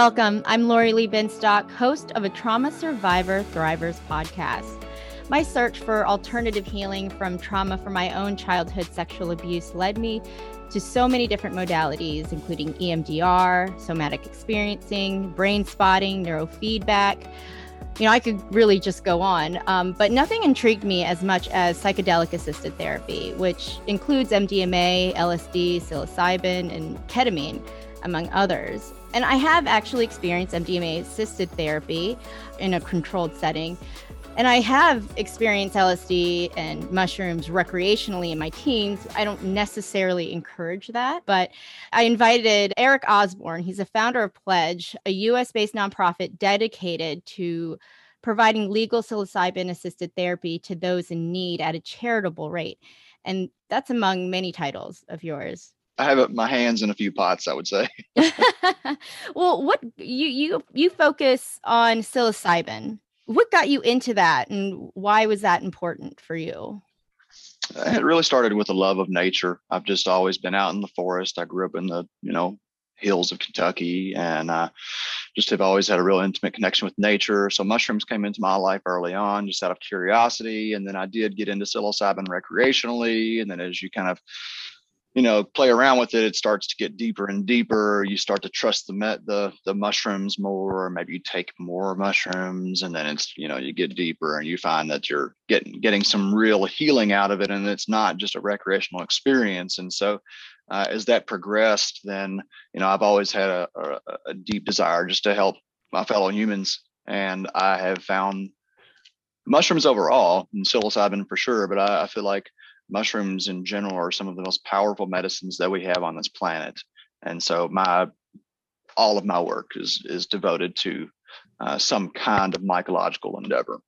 Welcome. I'm Lori Lee Binstock, host of a Trauma Survivor Thrivers podcast. My search for alternative healing from trauma from my own childhood sexual abuse led me to so many different modalities, including EMDR, somatic experiencing, brain spotting, neurofeedback. You know, I could really just go on, um, but nothing intrigued me as much as psychedelic assisted therapy, which includes MDMA, LSD, psilocybin, and ketamine, among others. And I have actually experienced MDMA assisted therapy in a controlled setting. And I have experienced LSD and mushrooms recreationally in my teens. I don't necessarily encourage that, but I invited Eric Osborne. He's a founder of PLEDG, a US based nonprofit dedicated to providing legal psilocybin assisted therapy to those in need at a charitable rate. And that's among many titles of yours. I have my hands in a few pots, I would say. well, what you you you focus on psilocybin what got you into that and why was that important for you? It really started with a love of nature. I've just always been out in the forest. I grew up in the, you know, hills of Kentucky and uh, just have always had a real intimate connection with nature. So mushrooms came into my life early on just out of curiosity. And then I did get into psilocybin recreationally. And then as you kind of you know play around with it it starts to get deeper and deeper. You start to trust the met the the mushrooms more or maybe you take more mushrooms and then it's you know you get deeper and you find that you're getting getting some real healing out of it and it's not just a recreational experience. And so uh, as that progressed then you know i've always had a, a, a deep desire just to help my fellow humans and i have found mushrooms overall and psilocybin for sure but I, I feel like mushrooms in general are some of the most powerful medicines that we have on this planet. And so my all of my work is is devoted to uh, some kind of mycological endeavor.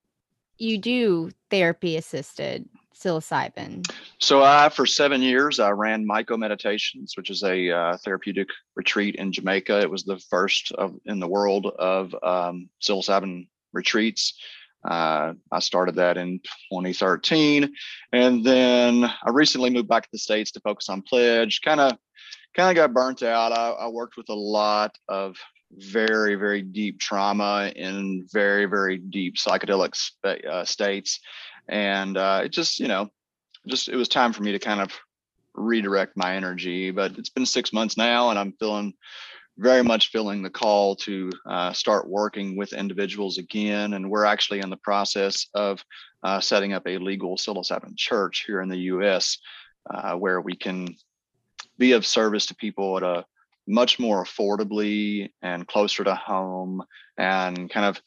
You do therapy assisted psilocybin. So I, for seven years, I ran Myco Meditations, which is a uh, therapeutic retreat in Jamaica. It was the first of in the world of um, psilocybin retreats. Uh, I started that in 2013, and then I recently moved back to the states to focus on PLEDG. Kind of, kind of got burnt out. I, I, worked with a lot of very, very deep trauma in very, very deep psychedelic sp- uh, states, and uh, it just, you know, just it was time for me to kind of redirect my energy. But it's been six months now, and I'm feeling very much feeling the call to uh, start working with individuals again. And we're actually in the process of uh, setting up a legal psilocybin church here in the US uh, where we can be of service to people at a much more affordably and closer to home and kind of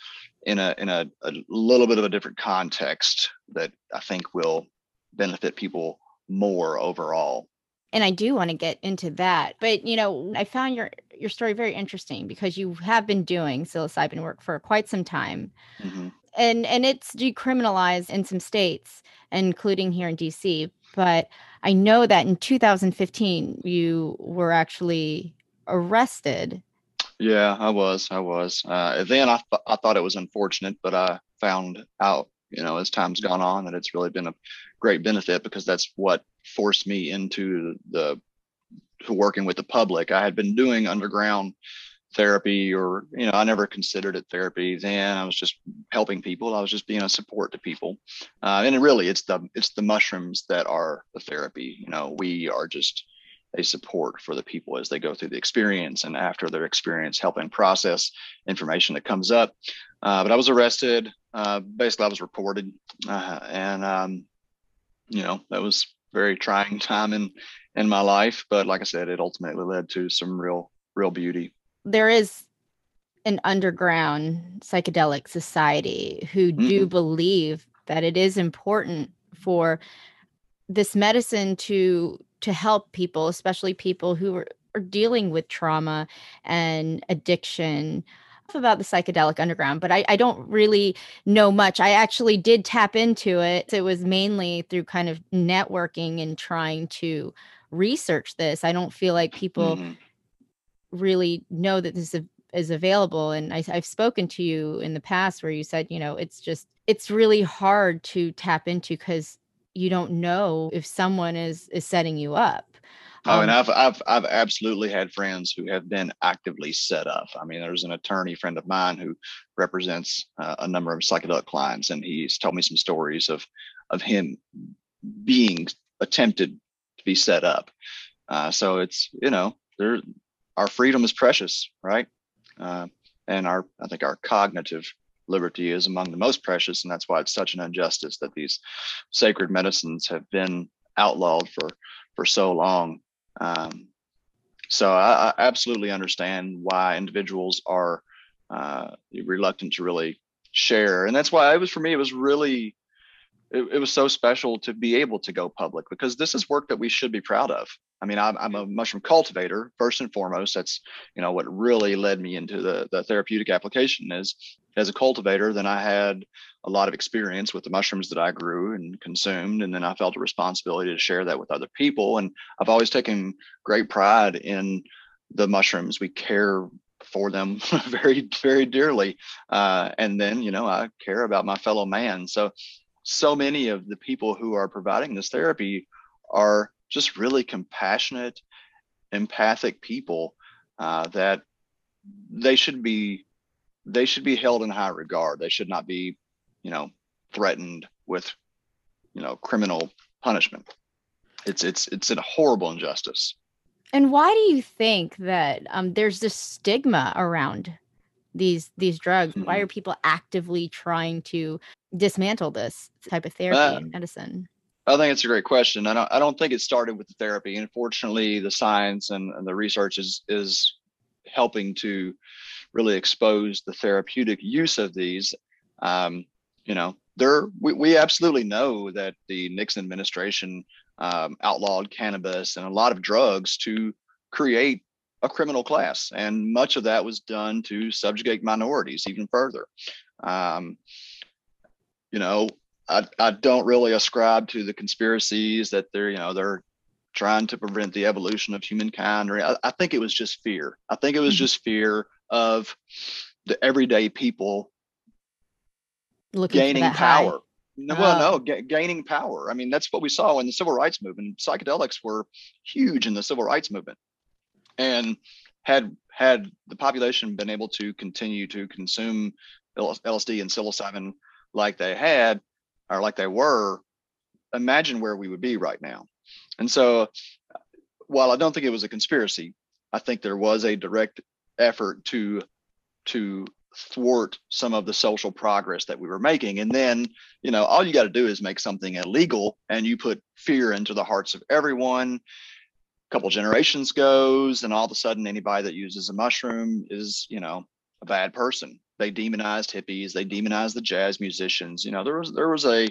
in a in a, a little bit of a different context that I think will benefit people more overall and I do want to get into that. But you know, I found your your story very interesting because you have been doing psilocybin work for quite some time. Mm-hmm. And and it's decriminalized in some states, including here in DC. But I know that in 2015 you were actually arrested. Yeah, I was. I was. Uh, then I, th- I thought it was unfortunate, but I found out, you know, as time's gone on, that it's really been a great benefit because that's what forced me into the to working with the public. I had been doing underground therapy or you know i never considered it therapy then. I was just helping people. I was just being a support to people. Uh, and really it's the it's the mushrooms that are the therapy. You know we are just a support for the people as they go through the experience and after their experience helping process information that comes up uh, but i was arrested uh, basically i was reported uh, and um, you know that was very trying time in in my life but like i said it ultimately led to some real real beauty there is an underground psychedelic society who mm-hmm. do believe that it is important for this medicine to to help people especially people who are, are dealing with trauma and addiction about the psychedelic underground, but I, I don't really know much. I actually did tap into it. It was mainly through kind of networking and trying to research this. I don't feel like people mm-hmm. really know that this is, is available. And I, I've spoken to you in the past where you said, you know, it's just, it's really hard to tap into because you don't know if someone is is setting you up Oh, and I've I've I've absolutely had friends who have been actively set up. I mean, there's an attorney friend of mine who represents uh, a number of psychedelic clients, and he's told me some stories of of him being attempted to be set up. Uh, so it's you know, there our freedom is precious, right? Uh, and our I think our cognitive liberty is among the most precious, and that's why it's such an injustice that these sacred medicines have been outlawed for for so long. Um, so I, I, absolutely understand why individuals are uh, reluctant to really share, and that's why it was for me. It was really it, it was so special to be able to go public because this is work that we should be proud of. I mean, I'm, I'm, a mushroom cultivator first and foremost. That's you know what really led me into the the therapeutic application is as a cultivator. Then I had a lot of experience with the mushrooms that I grew and consumed, and then I felt a responsibility to share that with other people. And I've always taken great pride in the mushrooms. We care for them very very dearly, uh, and then you know I care about my fellow man. So so many of the people who are providing this therapy are just really compassionate, empathic people uh, that they should be they should be held in high regard. They should not be, you know, threatened with, you know, criminal punishment. It's it's it's a horrible injustice. And why do you think that um, there's this stigma around these these drugs? Mm-hmm. Why are people actively trying to dismantle this type of therapy uh, and medicine? I think it's a great question. I don't I don't think it started with the therapy. Unfortunately, the science and, and the research is is helping to really expose the therapeutic use of these. Um, you know, there we, we absolutely know that the Nixon administration um, outlawed cannabis and a lot of drugs to create a criminal class, and much of that was done to subjugate minorities even further. Um, you know, I, I don't really ascribe to the conspiracies that they're, you know, they're trying to prevent the evolution of humankind. Or I, I think it was just fear. I think it was mm-hmm. just fear of the everyday people Looking gaining power. No, well, no, oh. g- gaining power. I mean, that's what we saw in the civil rights movement. Psychedelics were huge in the civil rights movement, and had had the population been able to continue to consume LSD and psilocybin like they had or like they were, imagine where we would be right now. And so, while I don't think it was a conspiracy, I think there was a direct effort to to thwart some of the social progress that we were making. And then, you know, all you got to do is make something illegal and you put fear into the hearts of everyone. A couple generations goes, and all of a sudden, anybody that uses a mushroom is, you know, a bad person they demonized hippies they demonized the jazz musicians you know there was there was a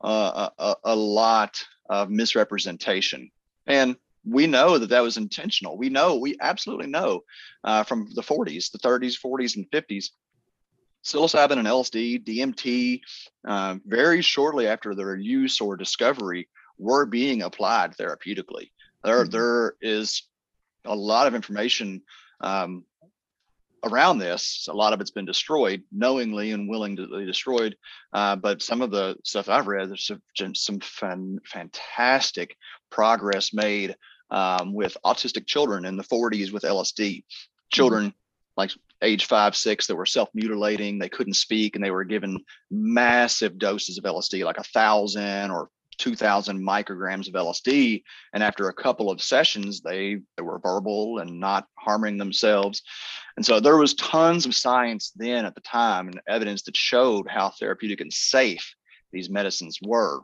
uh, a, a lot of misrepresentation. And we know that that was intentional. We know we absolutely know uh, from the 40s the 30s 40s and 50s psilocybin and lsd dmt uh, very shortly after their use or discovery were being applied therapeutically. There mm-hmm. there is a lot of information um, around this. A lot of it's been destroyed knowingly and willingly destroyed. Uh, but some of the stuff I've read, there's some, some fan, fantastic progress made um, with autistic children in the 40s with LSD. Children mm-hmm. like age five, six that were self mutilating, they couldn't speak, and they were given massive doses of LSD, like a thousand or 2000 micrograms of LSD. And after a couple of sessions, they, they were verbal and not harming themselves. And so there was tons of science then at the time and evidence that showed how therapeutic and safe these medicines were.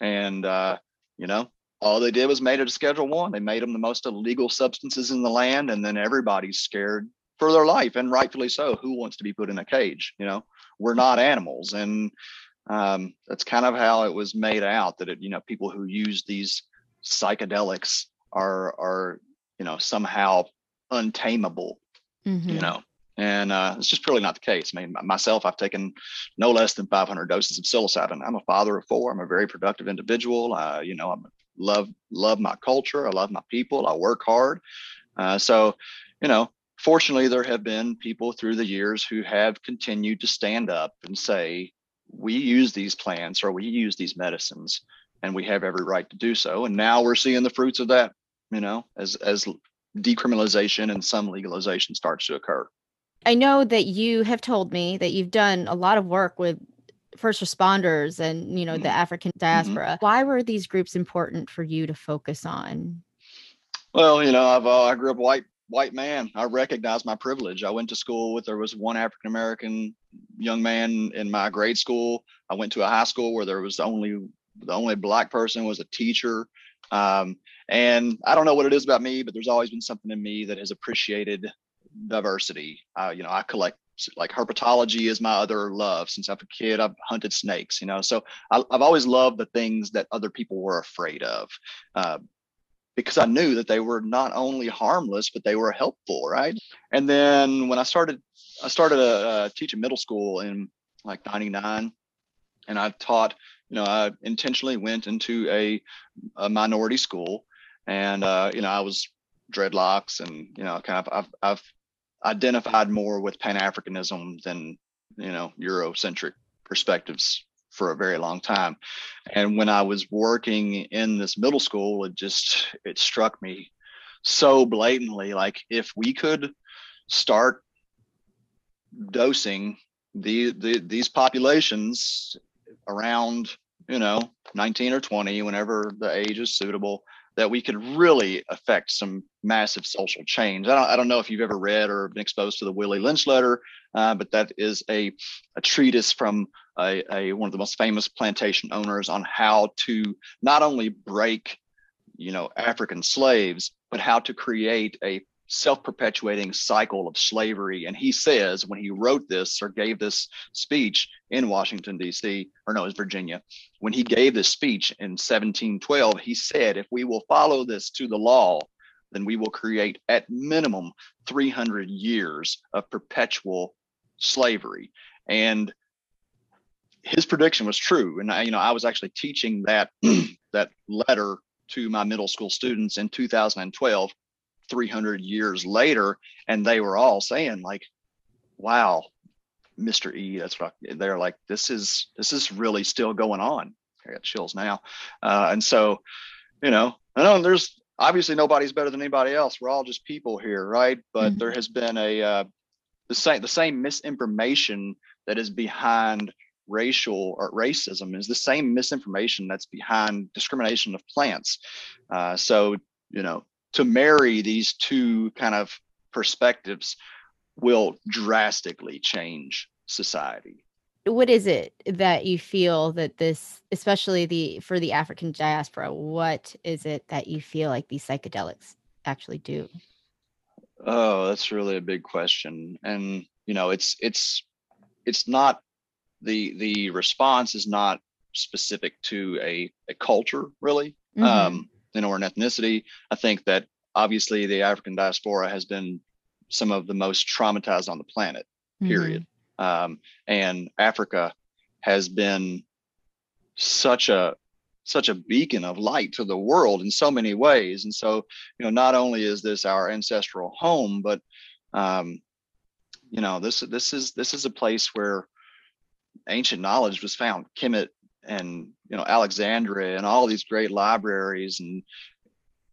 And, uh, you know, all they did was made it a schedule one. They made them the most illegal substances in the land. And then everybody's scared for their life and rightfully so. Who wants to be put in a cage? You know, we're not animals. And um, that's kind of how it was made out that it, you know, people who use these psychedelics are, are, you know, somehow untamable, mm-hmm. you know, and uh, it's just purely not the case. I mean, myself, I've taken no less than 500 doses of psilocybin. I'm a father of four. I'm a very productive individual. Uh, you know, I love love my culture. I love my people. I work hard. Uh, so, you know, fortunately, there have been people through the years who have continued to stand up and say, we use these plants or we use these medicines and we have every right to do so and now we're seeing the fruits of that you know, as as decriminalization and some legalization starts to occur. I know that you have told me that you've done a lot of work with first responders and you know mm-hmm. the African mm-hmm. diaspora. Mm-hmm. Why were these groups important for you to focus on? Well, you know, I've uh, I grew up white white man. I recognize my privilege. I went to school with there was one African American young man in my grade school. I went to a high school where there was only the only black person was a teacher. Um, and I don't know what it is about me, but there's always been something in me that has appreciated diversity. Uh, you know, I collect like herpetology is my other love. Since I'm a kid, I've hunted snakes. You know, so I, have always loved the things that other people were afraid of. Uh, because I knew that they were not only harmless, but they were helpful, right? And then when I started, I started a, a teaching middle school in like 99 and I taught, you know, I intentionally went into a, a minority school and, uh, you know, I was dreadlocks and, you know, kind of, I've, I've identified more with Pan-Africanism than, you know, Eurocentric perspectives for a very long time. And when I was working in this middle school, it just, it struck me so blatantly, like if we could start dosing the, the these populations around you know 19 or 20 whenever the age is suitable that we could really affect some massive social change. I don't, I don't know if you've ever read or been exposed to the Willie Lynch letter, uh, but that is a, a treatise from a, a, one of the most famous plantation owners on how to not only break, you know, African slaves, but how to create a self-perpetuating cycle of slavery. And he says when he wrote this or gave this speech in Washington, D.C., or no, it's Virginia, when he gave this speech in 1712, he said, if we will follow this to the law, then we will create at minimum 300 years of perpetual slavery. And his prediction was true. And I, you know, I was actually teaching that that letter to my middle school students in 2012 300 years later and they were all saying like wow mr e that's what I, they're like this is this is really still going on. I got chills now. Uh, and so you know i know there's obviously nobody's better than anybody else. We're all just people here right? But mm-hmm. there has been a uh, the same the same misinformation that is behind racial or racism is the same misinformation that's behind discrimination of plants. Uh, so you know to marry these two kind of perspectives will drastically change society. What is it that you feel that this especially the for the african diaspora what is it that you feel like these psychedelics actually do? Oh that's really a big question. And you know it's it's it's not the the response is not specific to a, a culture really. Mm-hmm. um you know, or an ethnicity. I think that obviously the African diaspora has been some of the most traumatized on the planet, period. Mm-hmm. Um, and Africa has been such a such a beacon of light to the world in so many ways. And so, you know, not only is this our ancestral home, but um, you know, this this is this is a place where ancient knowledge was found. Kemet and you know Alexandria and all these great libraries and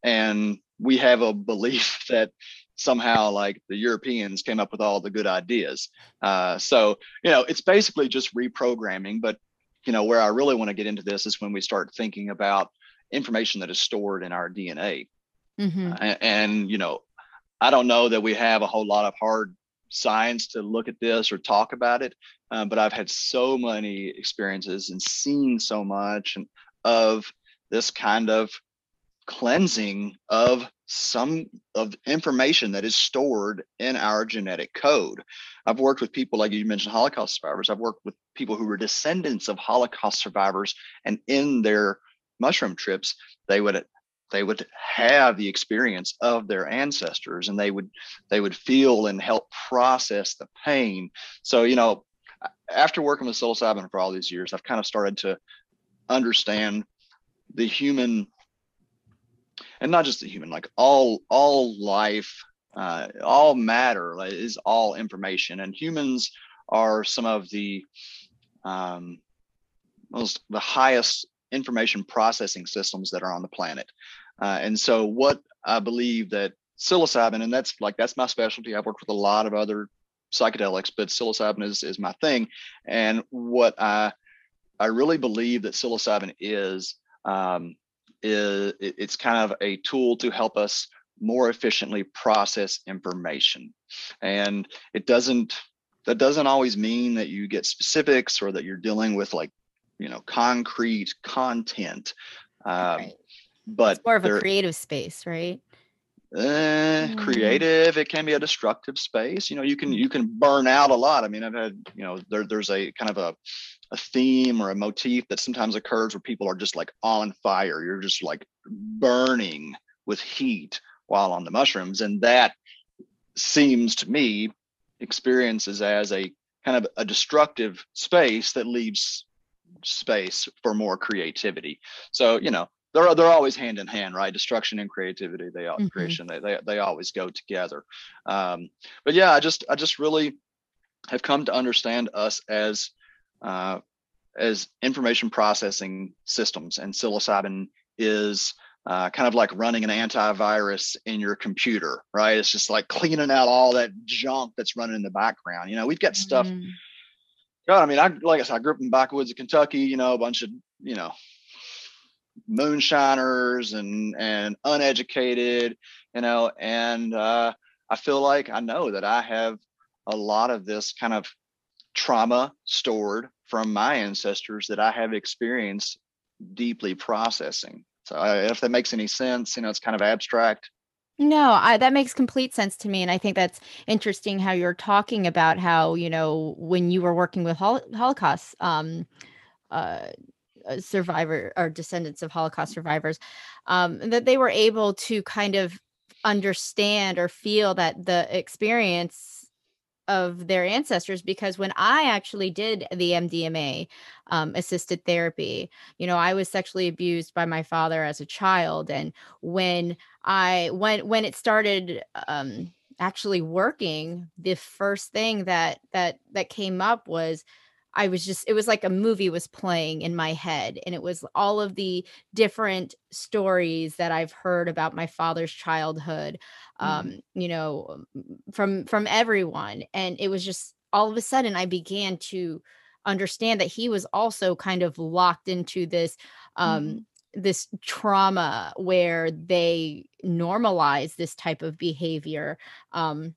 and we have a belief that somehow like the Europeans came up with all the good ideas. Uh, so you know it's basically just reprogramming. But you know where I really want to get into this is when we start thinking about information that is stored in our DNA. Mm-hmm. Uh, and, and you know I don't know that we have a whole lot of hard science to look at this or talk about it. Um, but I've had so many experiences and seen so much and of this kind of cleansing of some of information that is stored in our genetic code. I've worked with people like you mentioned Holocaust survivors. I've worked with people who were descendants of Holocaust survivors and in their mushroom trips they would they would have the experience of their ancestors and they would they would feel and help process the pain so you know after working with psilocybin for all these years i've kind of started to understand the human and not just the human like all all life uh, all matter is all information and humans are some of the um, most the highest information processing systems that are on the planet. Uh, and so what I believe that psilocybin, and that's like that's my specialty. I've worked with a lot of other psychedelics, but psilocybin is is my thing. And what I I really believe that psilocybin is um, is it's kind of a tool to help us more efficiently process information, and it doesn't that doesn't always mean that you get specifics or that you're dealing with like you know concrete content um, right. but it's more of a creative space right uh, creative it can be a destructive space. You know you can you can burn out a lot. I mean i've had you know there, there's a kind of a a theme or a motif that sometimes occurs where people are just like on fire. You're just like burning with heat while on the mushrooms. And that seems to me experiences as a kind of a destructive space that leaves space for more creativity. So, you know, they're they're always hand in hand, right? Destruction and creativity, they all mm-hmm. creation, they, they they always go together. Um, but yeah, I just I just really have come to understand us as uh, as information processing systems, and psilocybin is uh, kind of like running an antivirus in your computer, right? It's just like cleaning out all that junk that's running in the background. You know, we've got mm-hmm. stuff. God, I mean, I like I said, I grew up in the backwoods of Kentucky. You know, a bunch of you know moonshiners and and uneducated. You know, and uh, I feel like I know that I have a lot of this kind of trauma stored from my ancestors that I have experienced deeply processing so I, if that makes any sense, you know, it's kind of abstract. No, I, that makes complete sense to me, and I think that's interesting how you're talking about how you know when you were working with Hol- Holocaust um, uh, uh survivor or descendants of Holocaust survivors, um, that they were able to kind of understand or feel that the experience of their ancestors because when I actually did the MDMA um, assisted therapy, you know, I was sexually abused by my father as a child, and when I when when it started um, actually working, the first thing that that that came up was I was just, it was like a movie was playing in my head. And it was all of the different stories that I've heard about my father's childhood, mm. um, you know, from, from everyone. And it was just all of a sudden I began to understand that he was also kind of locked into this, um, mm this trauma where they normalize this type of behavior um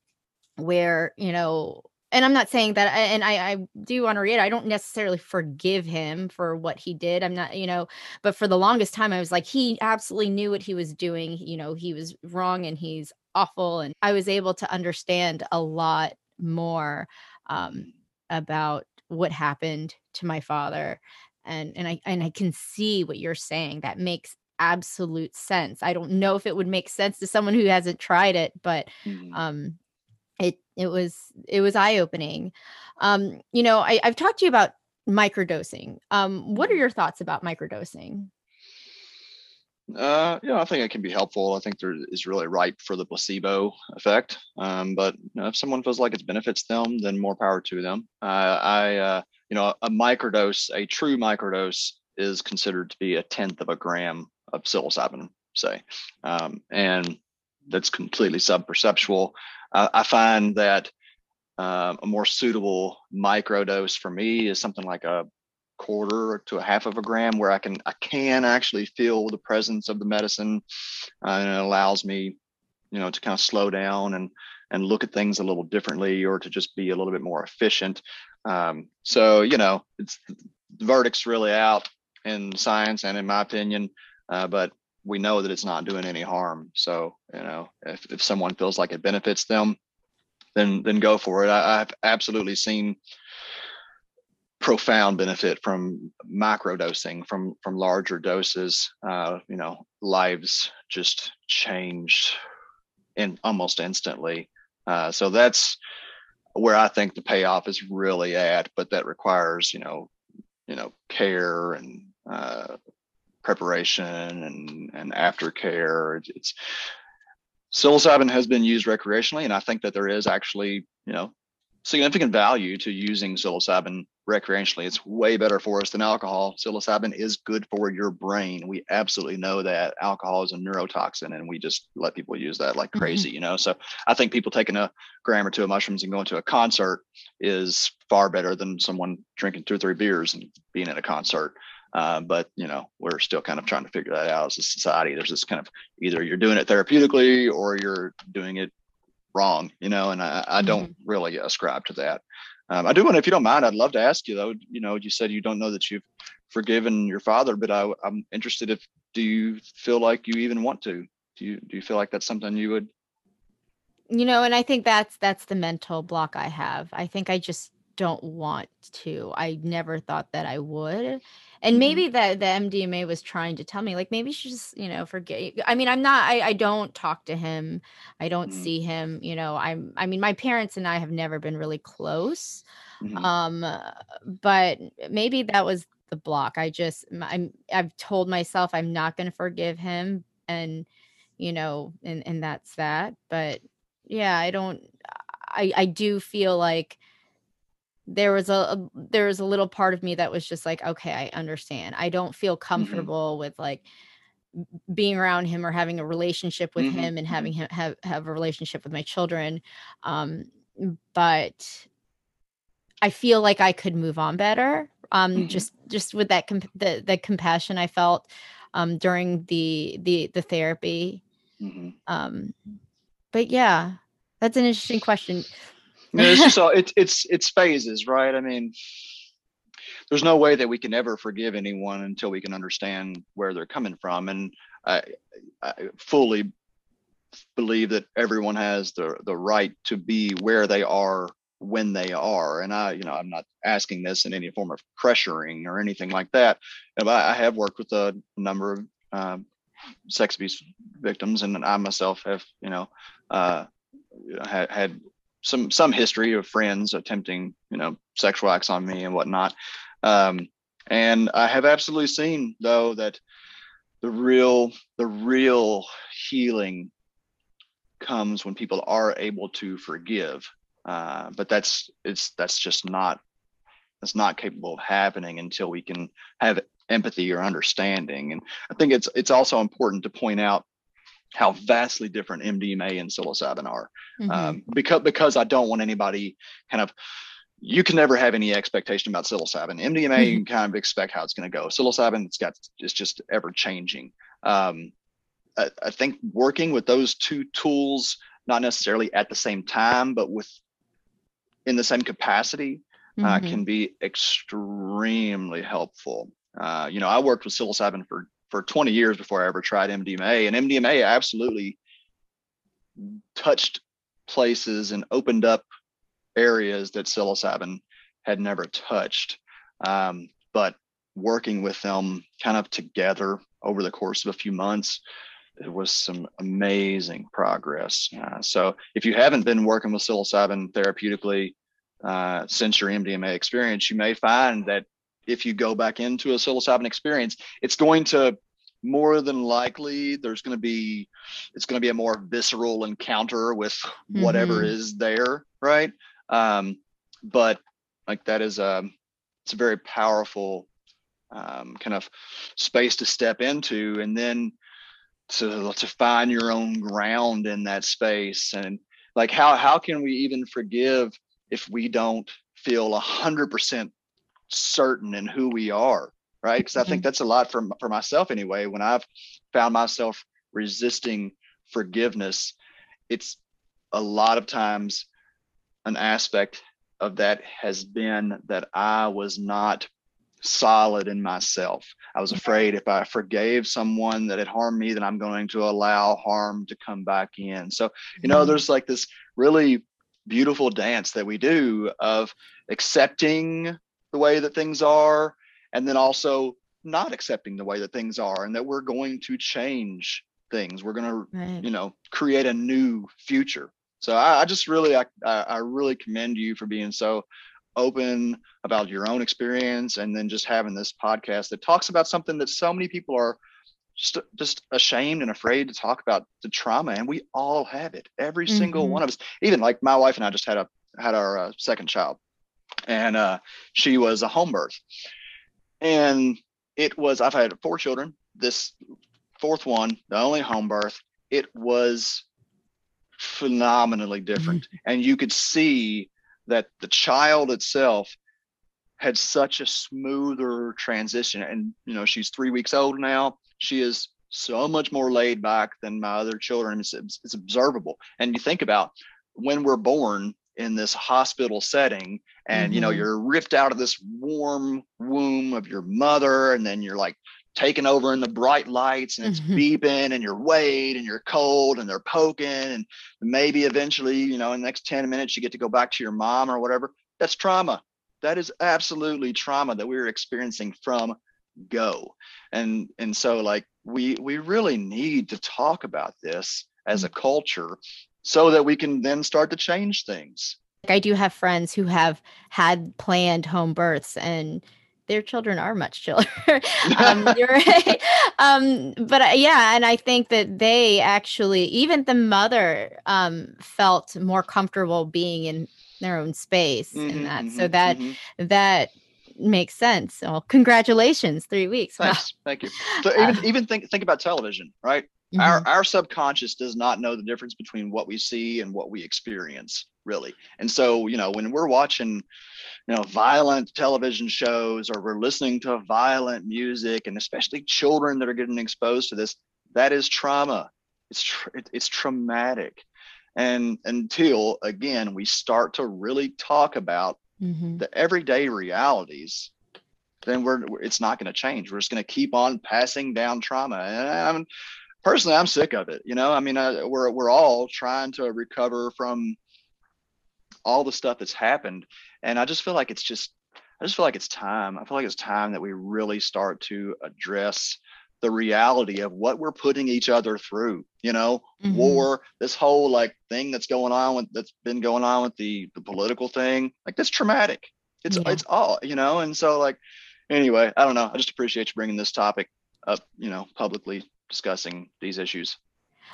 where you know and I'm not saying that, and I, I do want to reiterate, I don't necessarily forgive him for what he did. I'm not, you know, but for the longest time, I was like, he absolutely knew what he was doing. You know, he was wrong and he's awful. And I was able to understand a lot more um, about what happened to my father. And, and I and I can see what you're saying. That makes absolute sense. I don't know if it would make sense to someone who hasn't tried it, but mm-hmm. um, it it was it was eye opening. Um, you know, I, I've talked to you about microdosing. Um, what are mm-hmm. your thoughts about microdosing? Uh, yeah, I think it can be helpful. I think there is really ripe for the placebo effect. Um, but you know, if someone feels like it benefits them, then more power to them. Uh, I, uh, you know, a microdose, a true microdose, is considered to be a tenth of a gram of psilocybin, say, um, and that's completely subperceptual. Uh, I find that uh, a more suitable microdose for me is something like a quarter to a half of a gram where I can I can actually feel the presence of the medicine uh, and it allows me you know to kind of slow down and and look at things a little differently or to just be a little bit more efficient. Um, so you know it's the verdict's really out in science and in my opinion uh, but we know that it's not doing any harm. So, you know, if, if someone feels like it benefits them, then then go for it. I, have absolutely seen profound benefit from macro dosing, from from larger doses. Uh, you know, lives just changed in almost instantly. Uh, so that's where I think the payoff is really at, but that requires, you know, you know, care and uh, preparation and and aftercare. It's, psilocybin has been used recreationally, and I think that there is actually you know significant value to using psilocybin recreationally. It's way better for us than alcohol. Psilocybin is good for your brain. We absolutely know that alcohol is a neurotoxin and we just let people use that like mm-hmm. crazy, mm-hmm. you know? So I think people taking a gram or two of mushrooms and going to a concert is far better than someone drinking two or three beers and being at a concert. Uh, but you know, we're still kind of trying to figure that out as a society. There's this kind of either you're doing it therapeutically or you're doing it wrong, you know, and I, I don't mm-hmm. really ascribe to that. Um, I do want, if you don't mind, I'd love to ask you though. You know, you said you don't know that you've forgiven your father, but I, I'm interested if do you feel like you even want to? Do you do you feel like that's something you would? You know, and I think that's that's the mental block I have. I think I just don't want to. I never thought that I would. And mm-hmm. maybe that the MDMA was trying to tell me, like, maybe she just, you know, forget. I mean, I'm not, I, I don't talk to him. I don't mm-hmm. see him, you know, I'm, I mean, my parents and I have never been really close. Mm-hmm. Um, but maybe that was the block. I just, I'm, I've told myself I'm not going to forgive him. And, you know, and, and that's that. But yeah, I don't, I, I do feel like, there was a, a there was a little part of me that was just like okay i understand i don't feel mm-hmm. comfortable mm-hmm. with like being around him or having a relationship with mm-hmm. him and having mm-hmm. him have, have a relationship with my children um but i feel like i could move on better um mm-hmm. just just with that comp- the the compassion i felt um during the the the therapy mm-hmm. um but yeah that's an interesting question it's just all it's it's it's phases, right? I mean, there's no way that we can ever forgive anyone until we can understand where they're coming from, and I, I fully believe that everyone has the the right to be where they are when they are. And i you know i'm not asking this in any form of pressuring or anything like that. But i have worked with a number of um, sex abuse victims and i myself have you know uh, had, had some some history of friends attempting you know sexual acts on me and whatnot. Um, and i have absolutely seen though that the real the real healing comes when people are able to forgive. Uh, but that's it's that's just not that's not capable of happening until we can have empathy or understanding. And i think it's it's also important to point out how vastly different MDMA and psilocybin are. Mm-hmm. Um, because because I don't want anybody kind of you can never have any expectation about psilocybin. MDMA, mm-hmm. you can kind of expect how it's going to go. Psilocybin, it's got it's just ever changing. Um, I, I, think working with those two tools, not necessarily at the same time, but with in the same capacity, uh, mm-hmm. uh, can be extremely helpful. Uh, you know, I worked with psilocybin for for 20 years before I ever tried MDMA. And MDMA absolutely touched places and opened up areas that psilocybin had never touched. Um, but working with them kind of together over the course of a few months, it was some amazing progress. Uh, so if you haven't been working with psilocybin therapeutically uh, since your MDMA experience, you may find that if you go back into a psilocybin experience, it's going to more than likely there's going to be it's going to be a more visceral encounter with whatever mm-hmm. is there, right? Um, but like that is a um, it's a very powerful um, kind of space to step into, and then to to find your own ground in that space and like how how can we even forgive if we don't feel a hundred percent certain in who we are, right? Because I think mm-hmm. that's a lot for for myself anyway. When I've found myself resisting forgiveness, it's a lot of times an aspect of that has been that I was not solid in myself. I was afraid if I forgave someone that had harmed me, that I'm going to allow harm to come back in. So, you know, mm-hmm. there's like this really beautiful dance that we do of accepting the way that things are and then also not accepting the way that things are and that we're going to change things. We're going to you know create a new future. So i, I just really I, I really commend you for being so open about your own experience and then just having this podcast that talks about something that so many people are just, just ashamed and afraid to talk about the trauma and we all have it every mm-hmm. single one of us. Even like my wife and i just had a had our uh, second child, and uh, she was a home birth, and it was I've had four children. This fourth one, the only home birth, it was phenomenally different, mm-hmm. and you could see that the child itself had such a smoother transition. And you know she's three weeks old now. She is so much more laid back than my other children. It's, it's observable. And you think about when we're born in this hospital setting and mm-hmm. you know mm-hmm. you're ripped out of this warm womb of your mother and then you're like taken over in the bright lights and it's mm-hmm. beeping and you're weighed and you're cold and they're poking and maybe eventually you know in the next 10 minutes you get to go back to your mom or whatever that's trauma that is absolutely trauma that we're experiencing from go and and so like we we really need to talk about this as a culture so that we can then start to change things. I do have friends who have had planned home births and their children are much chiller. Um, right. um, but uh, yeah and i think that they actually even the mother um, felt more comfortable being in their own space mm-hmm, and that mm-hmm, so that mm-hmm. that makes sense. Well congratulations three weeks. Thanks. Thank you. So even uh, even think think about television right mm-hmm. our subconscious does not know the difference between what we see and what we experience really. And so you know when we're watching you know violent television shows or we're listening to violent music and especially children that are getting exposed to this that is trauma. It's it's traumatic. And until again we start to really talk about mm-hmm. the everyday realities then we're it's not going to change. We're just going to keep on passing down trauma. And i'm personally i'm sick of it you know? I mean uh, we're we're all trying to recover from all the stuff that's happened and i just feel like it's just i just feel like it's time. I feel like it's time that we really start to address the reality of what we're putting each other through you know? Mm-hmm. war this whole like thing that's going on with that's been going on with the the political thing like that's traumatic. It's yeah. it's all you know? And so like anyway i don't know. I just appreciate you bringing this topic up you know publicly discussing these issues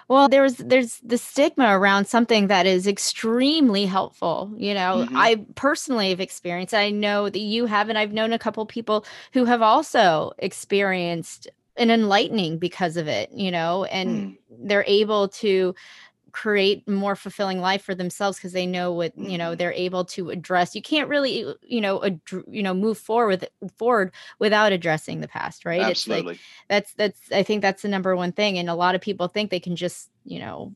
well there's there's the stigma around something that is extremely helpful you know mm-hmm. i personally have experienced i know that you have and i've known a couple people who have also experienced an enlightening because of it, you know, and mm. they're able to create more fulfilling life for themselves because they know what you know mm-hmm. they're able to address you can't really you know ad- you know move forward forward without addressing the past right Absolutely. it's like that's that's i think that's the number one thing and a lot of people think they can just you know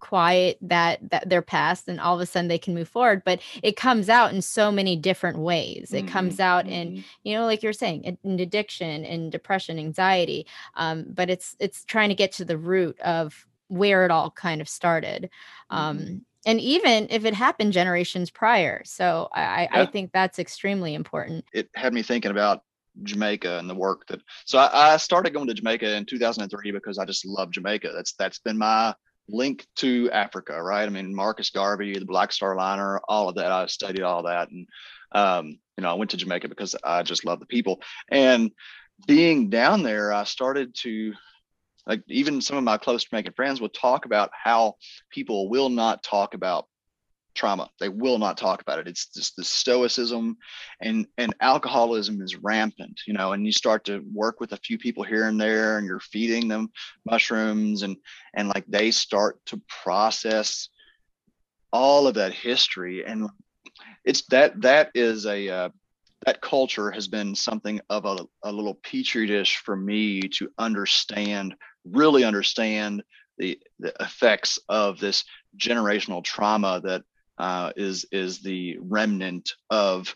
quiet that that their past and all of a sudden they can move forward but it comes out in so many different ways it mm-hmm. comes out in mm-hmm. you know like you're saying in addiction and depression anxiety um, but it's it's trying to get to the root of where it all kind of started um, mm-hmm. and even if it happened generations prior so i yeah. i think that's extremely important it had me thinking about Jamaica and the work that so I, I, started going to Jamaica in 2003 because I just love Jamaica. That's that's been my link to Africa, right? I mean, Marcus Garvey, the Black Star Liner, all of that. I studied all that, and um, you know, I went to Jamaica because I just love the people. And being down there, I started to like even some of my close Jamaican friends will talk about how people will not talk about trauma. They will not talk about it. It's just the stoicism and and alcoholism is rampant, you know, and you start to work with a few people here and there and you're feeding them mushrooms and and like they start to process all of that history and it's that that is a uh, that culture has been something of a, a little petri dish for me to understand really understand the, the effects of this generational trauma that uh, is is the remnant of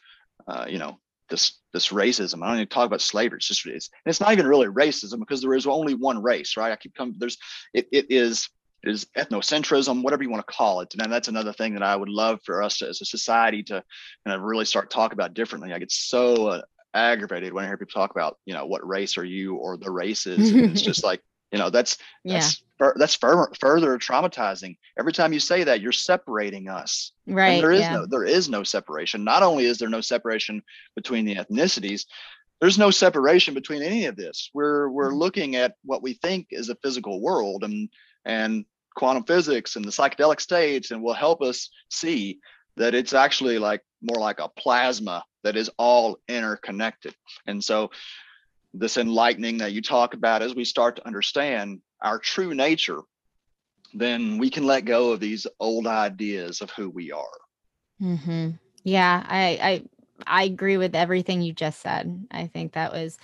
uh, you know this this racism. I don't even talk about slavery. It's just it's it's not even really racism because there is only one race, right? I keep coming. There's it it is it is ethnocentrism, whatever you want to call it. And that's another thing that I would love for us to, as a society to kind of really start talk about differently. I get so uh, aggravated when I hear people talk about, you know, what race are you or the races. it's just like, you know, that's that's yeah. that's further further traumatizing. Every time you say that, you're separating us. Right. And there is yeah. no there is no separation. Not only is there no separation between the ethnicities, there's no separation between any of this. We're we're mm-hmm. looking at what we think is a physical world and and quantum physics and the psychedelic states and will help us see that it's actually like more like a plasma that is all interconnected. And so this enlightening that you talk about as we start to understand our true nature, then we can let go of these old ideas of who we are. Mm-hmm. Yeah, I, I I agree with everything you just said. I think that was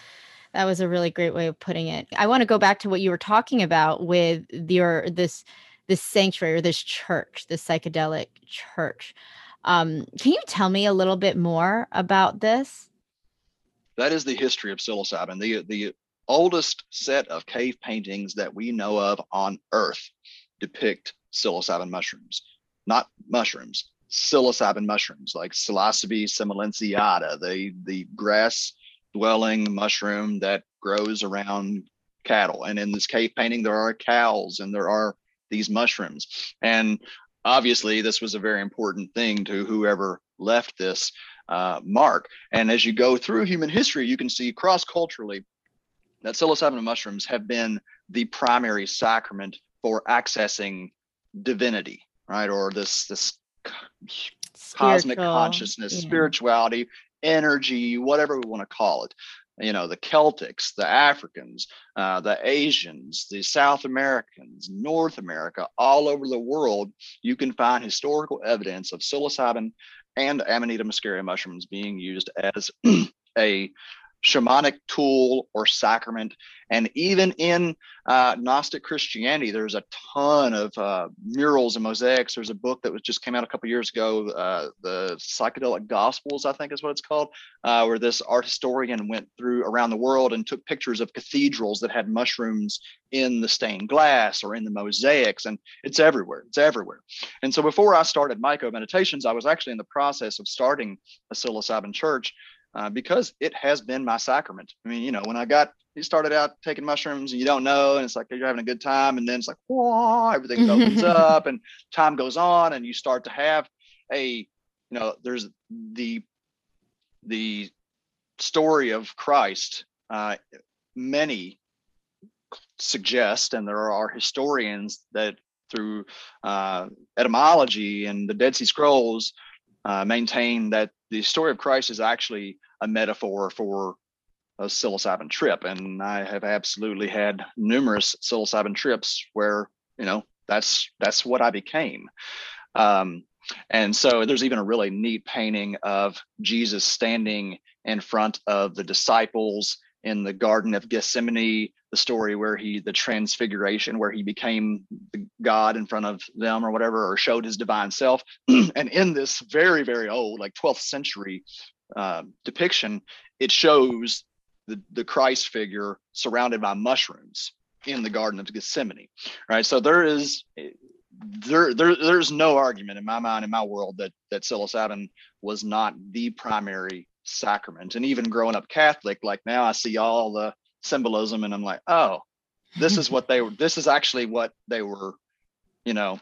that was a really great way of putting it. I want to go back to what you were talking about with your this this Psanctuary or this church, this psychedelic church. Um, can you tell me a little bit more about this? That is the history of psilocybin. The the oldest set of cave paintings that we know of on Earth depict psilocybin mushrooms, not mushrooms, psilocybin mushrooms like Psilocybe semilanceata, the the grass dwelling mushroom that grows around cattle. And in this cave painting, there are cows and there are these mushrooms. And obviously, this was a very important thing to whoever left this uh, mark. And as you go through human history, you can see cross culturally that psilocybin mushrooms have been the primary sacrament for accessing divinity, right? Or this this cosmic consciousness, yeah. spirituality, energy, whatever we want to call it. You know, the Celtics, the Africans, uh, the Asians, the South Americans, North America, all over the world, you can find historical evidence of psilocybin and Amanita muscaria mushrooms being used as a shamanic tool or sacrament. And even in uh, Gnostic Christianity, there's a ton of uh, murals and mosaics. There's a book that was just came out a couple years ago, uh, the Psychedelic Gospels, I think is what it's called, uh, where this art historian went through around the world and took pictures of cathedrals that had mushrooms in the stained glass or in the mosaics, and it's everywhere. It's everywhere. And so before I started Myco Meditations, I was actually in the process of starting a psilocybin church uh, because it has been my sacrament. I mean, you know, when I got you started out taking mushrooms and you don't know, and it's like you're having a good time, and then it's like, whoa, everything opens up, and time goes on, and you start to have a, you know, there's the the story of Christ. Uh, many suggest, and there are historians that through uh, etymology and the Dead Sea Scrolls uh, maintain that the story of Christ is actually a metaphor for a psilocybin trip. And I have absolutely had numerous psilocybin trips where, you know, that's that's what I became. Um, and so there's even a really neat painting of Jesus standing in front of the disciples in the Garden of Gethsemane, the story where he, the transfiguration, where he became the God in front of them or whatever, or showed his divine self. and in this very, very old, like 12th century uh, depiction, it shows the, the Christ figure surrounded by mushrooms in the Garden of Gethsemane, right? So there is there, there there's no argument in my mind in my world that that psilocybin was not the primary sacrament. And even growing up Catholic, like now I see all the symbolism and I'm like, oh, this is what they were, this is actually what they were, you know,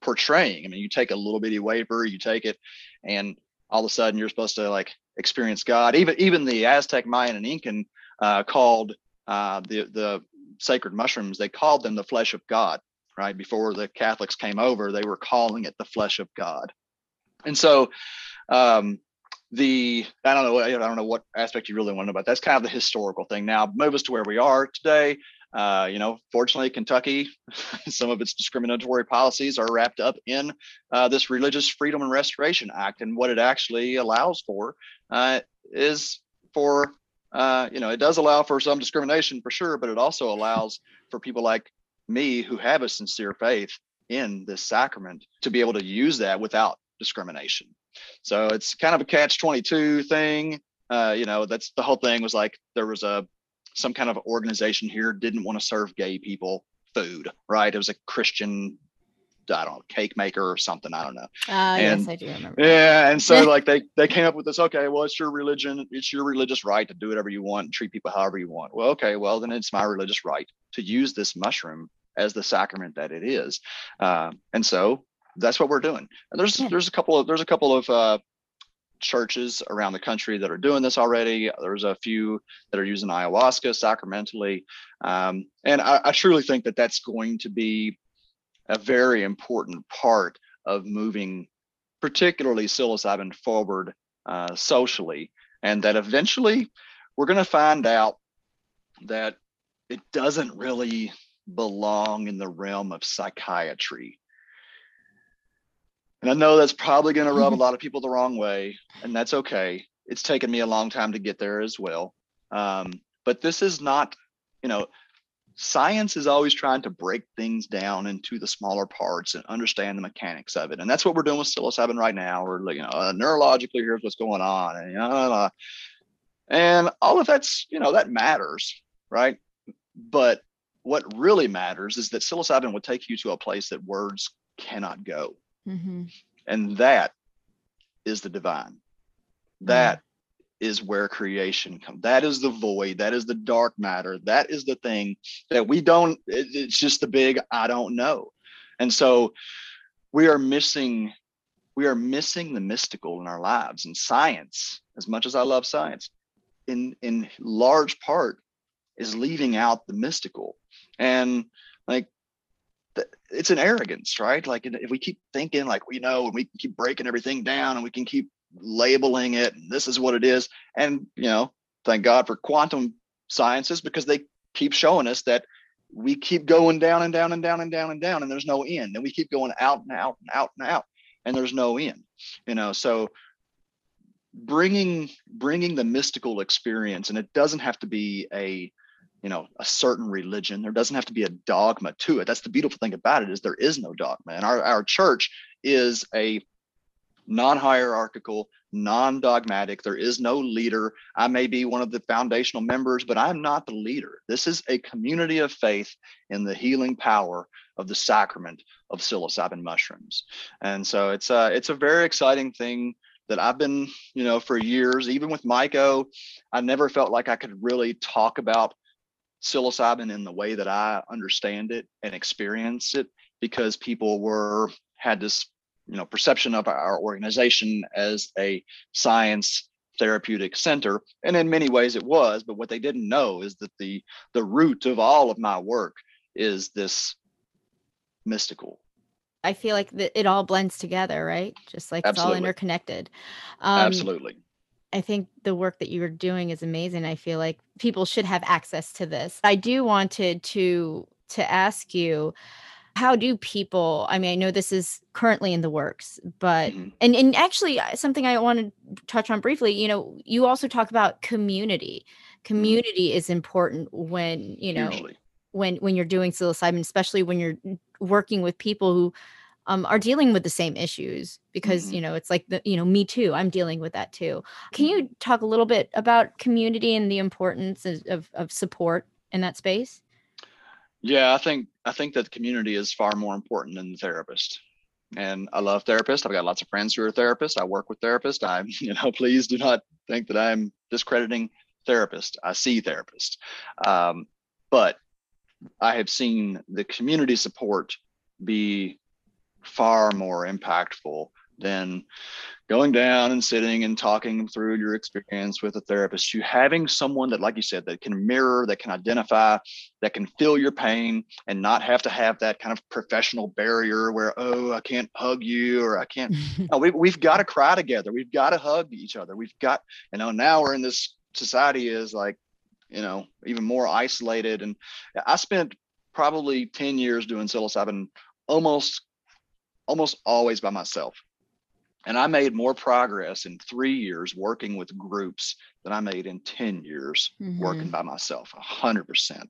portraying. I mean, you take a little bitty wafer, you take it, and all of a sudden you're supposed to like experience God. Even even the Aztec, Mayan, and Incan uh, called uh, the the sacred mushrooms. They called them the flesh of God. Right before the Catholics came over, they were calling it the flesh of God. And so, um, the I don't know I don't know what aspect you really want to know about. That's kind of the historical thing. Now move us to where we are today. Uh, you know, fortunately, Kentucky, some of its discriminatory policies are wrapped up in uh, this Religious Freedom and Restoration Act, and what it actually allows for uh, is for uh, you know it does allow for some discrimination for sure, but it also allows for people like me who have a sincere faith in this sacrament to be able to use that without discrimination. So it's kind of a catch 22 thing. Uh, you know, that's the whole thing was like there was a some kind of organization here didn't want to serve gay people food, right? It was a Christian I don't know, cake maker or something. I don't know. Uh, and, yes, I do remember. Yeah, and so like they they came up with this. Okay, well, it's your religion, it's your religious right to do whatever you want, and treat people however you want. Well, okay, well then it's my religious right to use this mushroom as the sacrament that it is. Uh, and so that's what we're doing. And there's there's a couple of there's a couple of uh, churches around the country that are doing this already. There's a few that are using ayahuasca sacramentally, um, and I, I truly think that that's going to be a very important part of moving particularly psilocybin forward uh, socially, and that eventually we're going to find out that it doesn't really belong in the realm of psychiatry. And I know that's probably going to rub a lot of people the wrong way, and that's okay. It's taken me a long time to get there as well. Um, but this is not, you know, science is always trying to break things down into the smaller parts and understand the mechanics of it. And that's what we're doing with psilocybin right now. We're, you know, uh, neurologically, here's what's going on. And, you know, and all of that's, you know, that matters, right? But what really matters is that psilocybin will take you to a place that words cannot go. Mm-hmm. And that is the divine. That mm-hmm. is where creation comes. That is the void. That is the dark matter. That is the thing that we don't, it, it's just the big, I don't know. And so we are missing, we are missing the mystical in our lives and science, as much as I love science, in, in large part is leaving out the mystical and it's an arrogance right? Like if we keep thinking like we know and we keep breaking everything down and we can keep labeling it this is what it is and you know thank god for quantum sciences because they keep showing us that we keep going down and down and down and down and down and there's no end. And we keep going out and out and out and out and there's no end you know? So bringing bringing the mystical experience and it doesn't have to be a you know a certain religion. There doesn't have to be a dogma to it. That's the beautiful thing about it is there is no dogma. And our, our church is a non-hierarchical non-dogmatic. There is no leader. I may be one of the foundational members but i'm not the leader. This is a community of faith in the healing power of the sacrament of psilocybin mushrooms. And so it's a it's a very exciting thing that I've been, you know, for years, even with Myco, I never felt like I could really talk about psilocybin in the way that I understand it and experience it because people were had this you know perception of our organization as a science therapeutic center and in many ways it was but what they didn't know is that the the root of all of my work is this mystical i feel like it all blends together right just like Absolutely. it's all interconnected um, Absolutely. I think the work that you're doing is amazing. I feel like people should have access to this. I do wanted to to ask you how do people i mean i know this is currently in the works but mm-hmm. and and actually uh, something i want to touch on briefly you know you also talk about community mm-hmm. community mm-hmm. is important when you know Usually. when when you're doing psilocybin especially when you're working with people who um, are dealing with the same issues because mm-hmm. you know it's like the you know me too i'm dealing with that too can you mm-hmm. talk a little bit about community and the importance of, of support in that space yeah i think i think that community is far more important than the therapist and i love therapists i've got lots of friends who are therapists i work with therapists i'm you know please do not think that i'm discrediting therapists i see therapists um, but i have seen the community support be far more impactful than going down and sitting and talking through your experience with a therapist. You having someone that like you said that can mirror that can identify that can feel your pain and not have to have that kind of professional barrier where oh i can't hug you or i can't no, we, we've got to cry together. We've got to hug each other. We've got you know now we're in this society is like you know even more isolated. And i spent probably 10 years doing psilocybin almost almost always by myself. And I made more progress in three years working with groups than I made in 10 years mm-hmm. working by myself, 100%.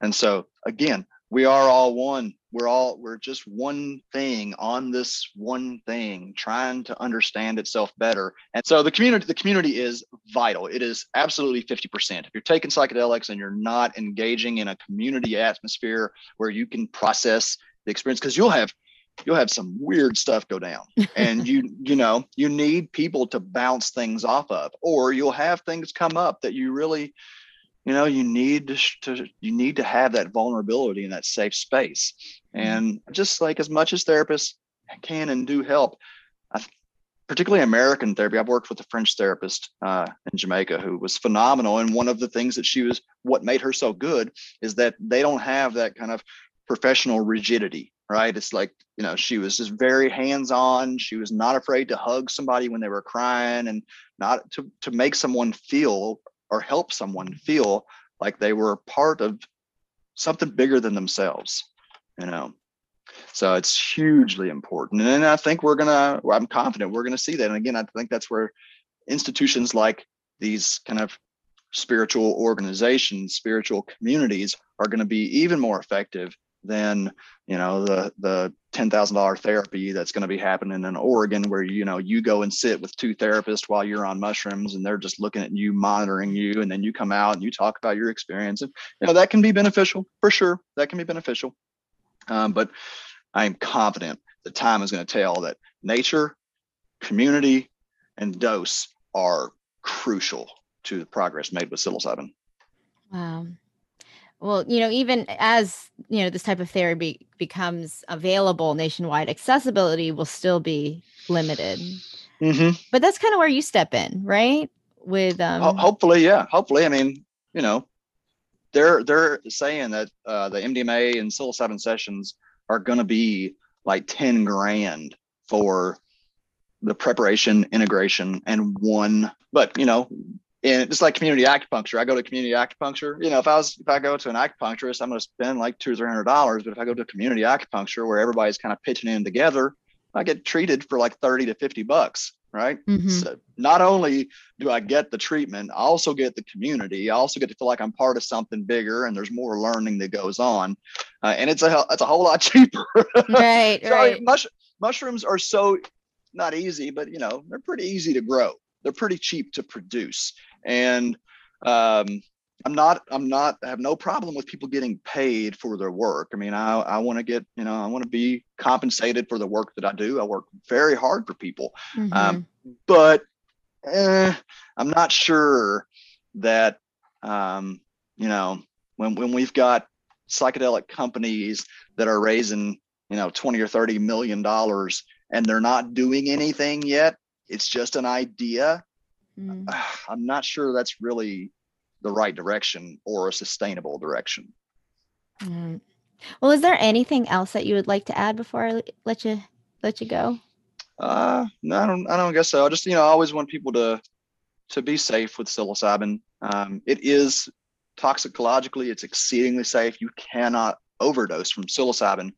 And so, again, we are all one. We're all, we're just one thing on this one thing, trying to understand itself better. And so the community, the community is vital. It is absolutely 50%. If you're taking psychedelics and you're not engaging in a community atmosphere where you can process the experience, because you'll have you'll have some weird stuff go down. And you you know you need people to bounce things off of or you'll have things come up that you really you know you need to, to you need to have that vulnerability in that safe space. Mm-hmm. and just like as much as therapists can and do help I, particularly american therapy i've worked with a french therapist uh, in jamaica who was phenomenal. And one of the things that she was what made her so good is that they don't have that kind of professional rigidity right? It's like, you know, she was just very hands-on. She was not afraid to hug somebody when they were crying and not to, to make someone feel or help someone feel like they were part of something bigger than themselves, you know. So it's hugely important. And I think we're gonna, I'm confident we're gonna see that. And again, I think that's where institutions like these kind of spiritual organizations, spiritual communities are going to be even more effective than you know the the ten thousand dollar therapy that's going to be happening in Oregon, where you know you go and sit with two therapists while you're on mushrooms, and they're just looking at you, monitoring you, and then you come out and you talk about your experience, and you know that can be beneficial for sure. That can be beneficial, um, but I am confident the time is going to tell that nature, community, and dose are crucial to the progress made with psilocybin. Wow. Well, you know, even as you know, this type of therapy becomes available nationwide, accessibility will still be limited. Mm-hmm. But that's kind of where you step in, right? With um, hopefully, yeah, hopefully. I mean, you know, they're they're saying that uh, the MDMA and psilocybin sessions are going to be like ten grand for the preparation, integration, and one. But you know, and it's like community acupuncture. I go to community acupuncture. You know, if I was if I go to an acupuncturist, I'm going to spend like two or three hundred dollars. But if I go to community acupuncture where everybody's kind of pitching in together, I get treated for like thirty to fifty bucks. Right. Mm-hmm. So not only do I get the treatment, I also get the community. I also get to feel like I'm part of something bigger, and there's more learning that goes on, uh, and it's a it's a whole lot cheaper. Right. so, right. Mush, mushrooms are so not easy, but you know they're pretty easy to grow. They're pretty cheap to produce, and um, I'm not I'm not I have no problem with people getting paid for their work. I mean, I I want to get you know I want to be compensated for the work that I do. I work very hard for people, mm-hmm. um, but eh, I'm not sure that um, you know when when we've got psychedelic companies that are raising you know 20 or 30 million dollars and they're not doing anything yet it's just an idea mm. i'm not sure that's really the right direction or a sustainable direction. Mm. well is there anything else that you would like to add before i let you let you go? Uh no i don't i don't guess so. I just you know i always want people to to be safe with psilocybin. Um, it is toxicologically it's exceedingly safe. You cannot overdose from psilocybin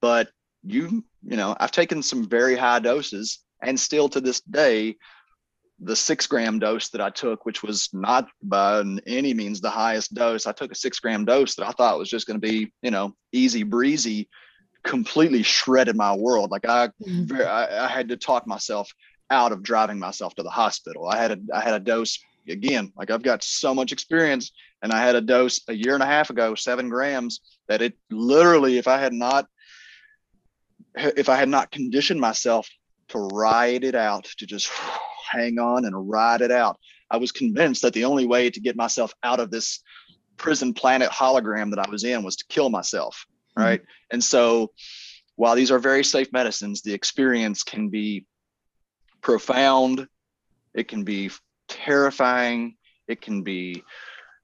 but you you know i've taken some very high doses and still to this day the six gram dose that i took which was not by any means the highest dose i took a six gram dose that i thought was just going to be you know easy breezy completely shredded my world like I, mm-hmm. I i had to talk myself out of driving myself to the hospital i had a i had a dose again like i've got so much experience and i had a dose a year and a half ago seven grams that it literally if i had not if I had not conditioned myself to ride it out, to just hang on and ride it out, I was convinced that the only way to get myself out of this prison planet hologram that I was in was to kill myself. Mm-hmm. Right. Mm-hmm. And so while these are very safe medicines, the experience can be profound, it can be terrifying, it can be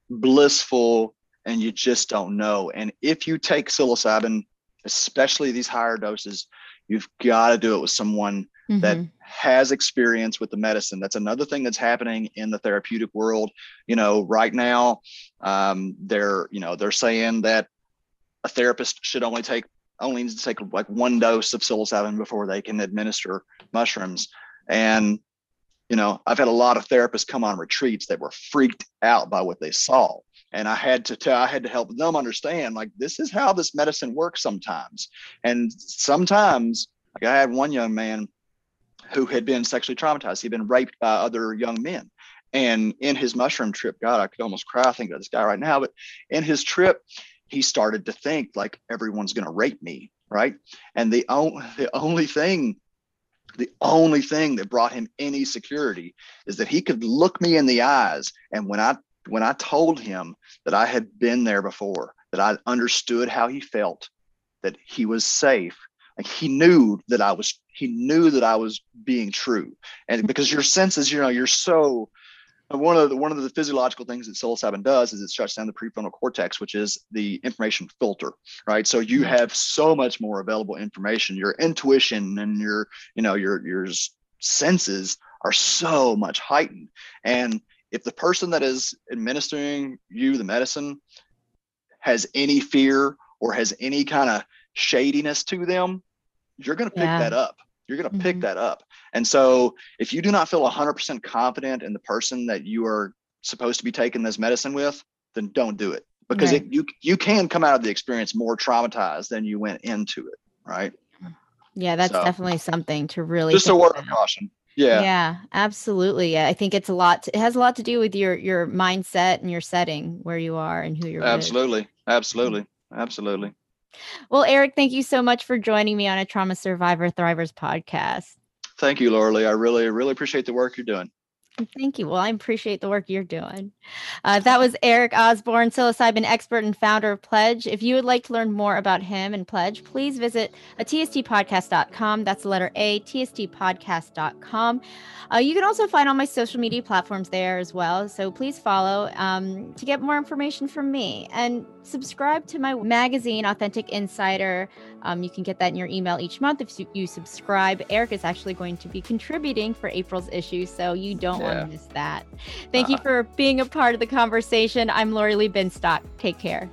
blissful, and you just don't know. And if you take psilocybin especially these higher doses, you've got to do it with someone mm-hmm. that has experience with the medicine. That's another thing that's happening in the therapeutic world. You know, right now, um, they're you know they're saying that a therapist should only take only needs to take like one dose of psilocybin before they can administer mushrooms. And you know, I've had a lot of therapists come on retreats that were freaked out by what they saw and i had to tell i had to help them understand like this is how this medicine works sometimes and sometimes like i had one young man who had been sexually traumatized. He'd been raped by other young men. And in his mushroom trip god i could almost cry i think about this guy right now but in his trip he started to think like everyone's going to rape me right? And the, o- the only thing the only thing that brought him any security is that he could look me in the eyes. And when i when I told him that I had been there before, that I understood how he felt, that he was safe, like he knew that I was, he knew that I was being true. And hmm. because your senses, you know, you're so, one of the one of the physiological things that psilocybin does is it shuts down the prefrontal cortex, which is the information filter, right? So you hmm. have so much more available information. Your intuition and your, you know, your your senses are so much heightened. And if the person that is administering you the medicine has any fear or has any kind of shadiness to them, you're going to pick yeah. that up. You're going to mm-hmm. pick that up. And so if you do not feel 100% confident in the person that you are supposed to be taking this medicine with, then don't do it because right. it, you you can come out of the experience more traumatized than you went into it, right? Yeah, that's so, definitely something to really just a word of caution. Yeah. Yeah, absolutely. Yeah, I think it's a lot. To, it has a lot to do with your your mindset and your setting, where you are and who you're. Absolutely, with. absolutely, absolutely. Well, Eric, thank you so much for joining me on a Trauma Survivor Thrivers podcast. Thank you, Lori Lee. I really, really appreciate the work you're doing. Thank you. Well, I appreciate the work you're doing. Uh, that was Eric Osborne, psilocybin expert and founder of PLEDG. If you would like to learn more about him and PLEDG, please visit tstpodcast.com. That's the letter A, tstpodcast.com. Uh, you can also find all my social media platforms there as well. So please follow um, to get more information from me and subscribe to my magazine, Authentic Insider. Um, you can get that in your email each month if you subscribe. Eric is actually going to be contributing for April's issue, so you don't yeah. want to miss that. Thank uh-huh. you for being a part of the conversation. I'm Lori Lee Binstock. Take care.